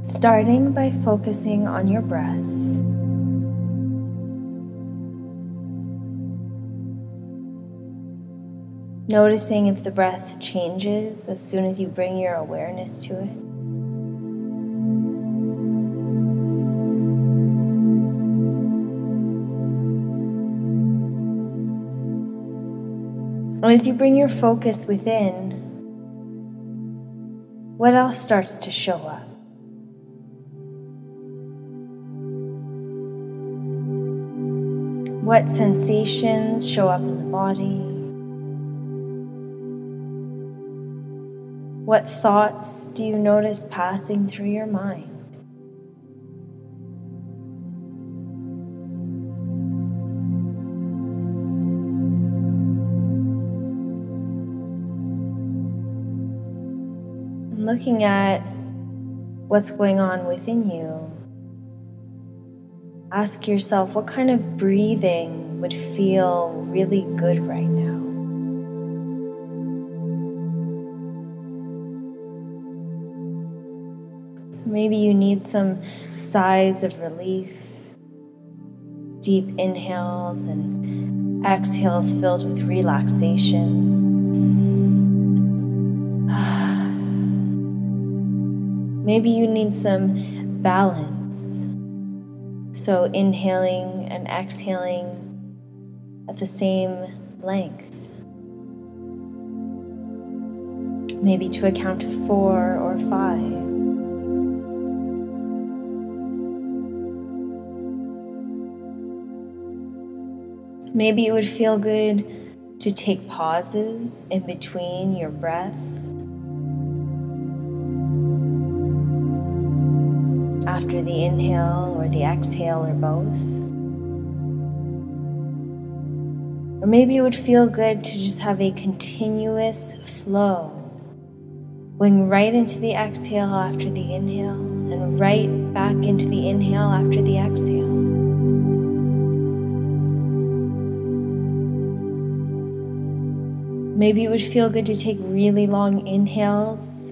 starting by focusing on your breath. Noticing if the breath changes as soon as you bring your awareness to it. And as you bring your focus within, what else starts to show up? What sensations show up in the body? What thoughts do you notice passing through your mind? Looking at what's going on within you Ask yourself what kind of breathing would feel really good right now. So maybe you need some sighs of relief, deep inhales and exhales filled with relaxation. Maybe you need some balance so inhaling and exhaling at the same length. Maybe to a count of four or five. Maybe it would feel good to take pauses in between your breath after the inhale or the exhale or both. Or maybe it would feel good to just have a continuous flow, going right into the exhale after the inhale and right back into the inhale after the exhale. Maybe it would feel good to take really long inhales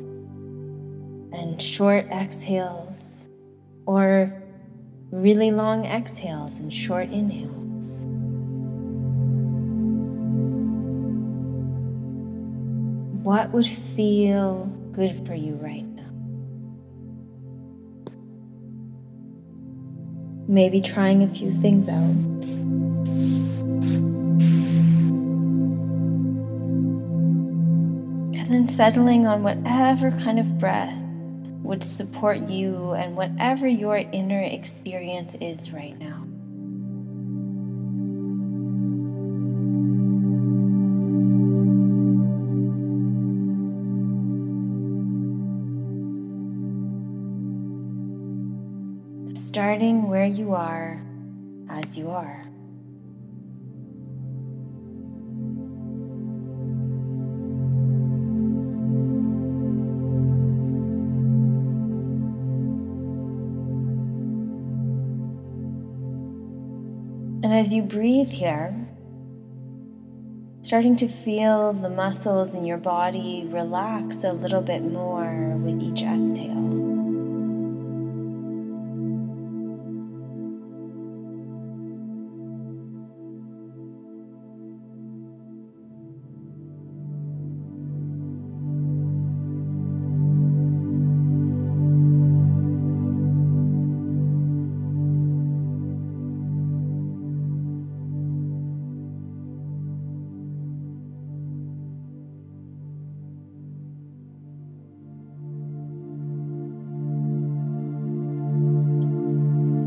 and short exhales or really long exhales and short inhales. What would feel good for you right now? Maybe trying a few things out. And then settling on whatever kind of breath would support you and whatever your inner experience is right now. Starting where you are as you are. And as you breathe here, starting to feel the muscles in your body relax a little bit more with each exhale.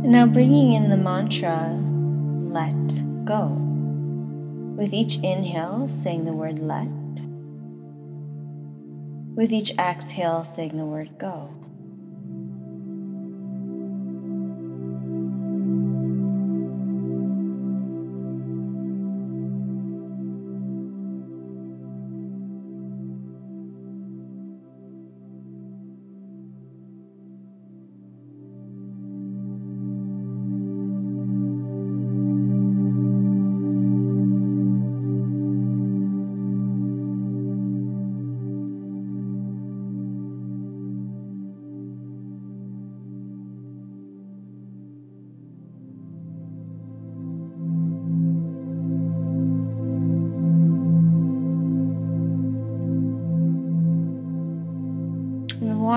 Now bringing in the mantra, let go. With each inhale, saying the word let. With each exhale, saying the word go.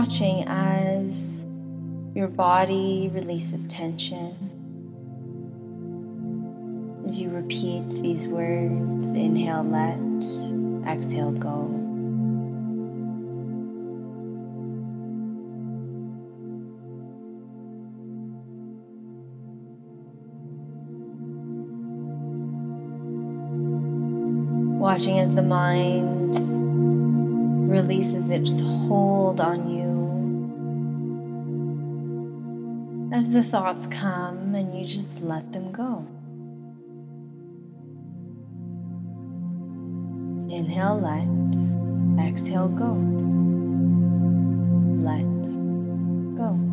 Watching as your body releases tension. As you repeat these words, inhale, let, exhale, go. watching as the mind releases its hold on you. As the thoughts come and you just let them go. Inhale, let. Exhale, go. Let go.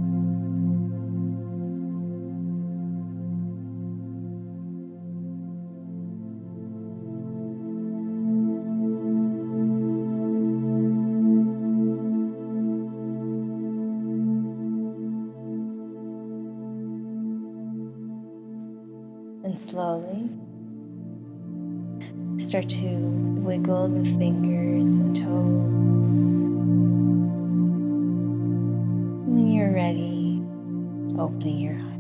And slowly start to wiggle the fingers and toes. When you're ready, opening your eyes.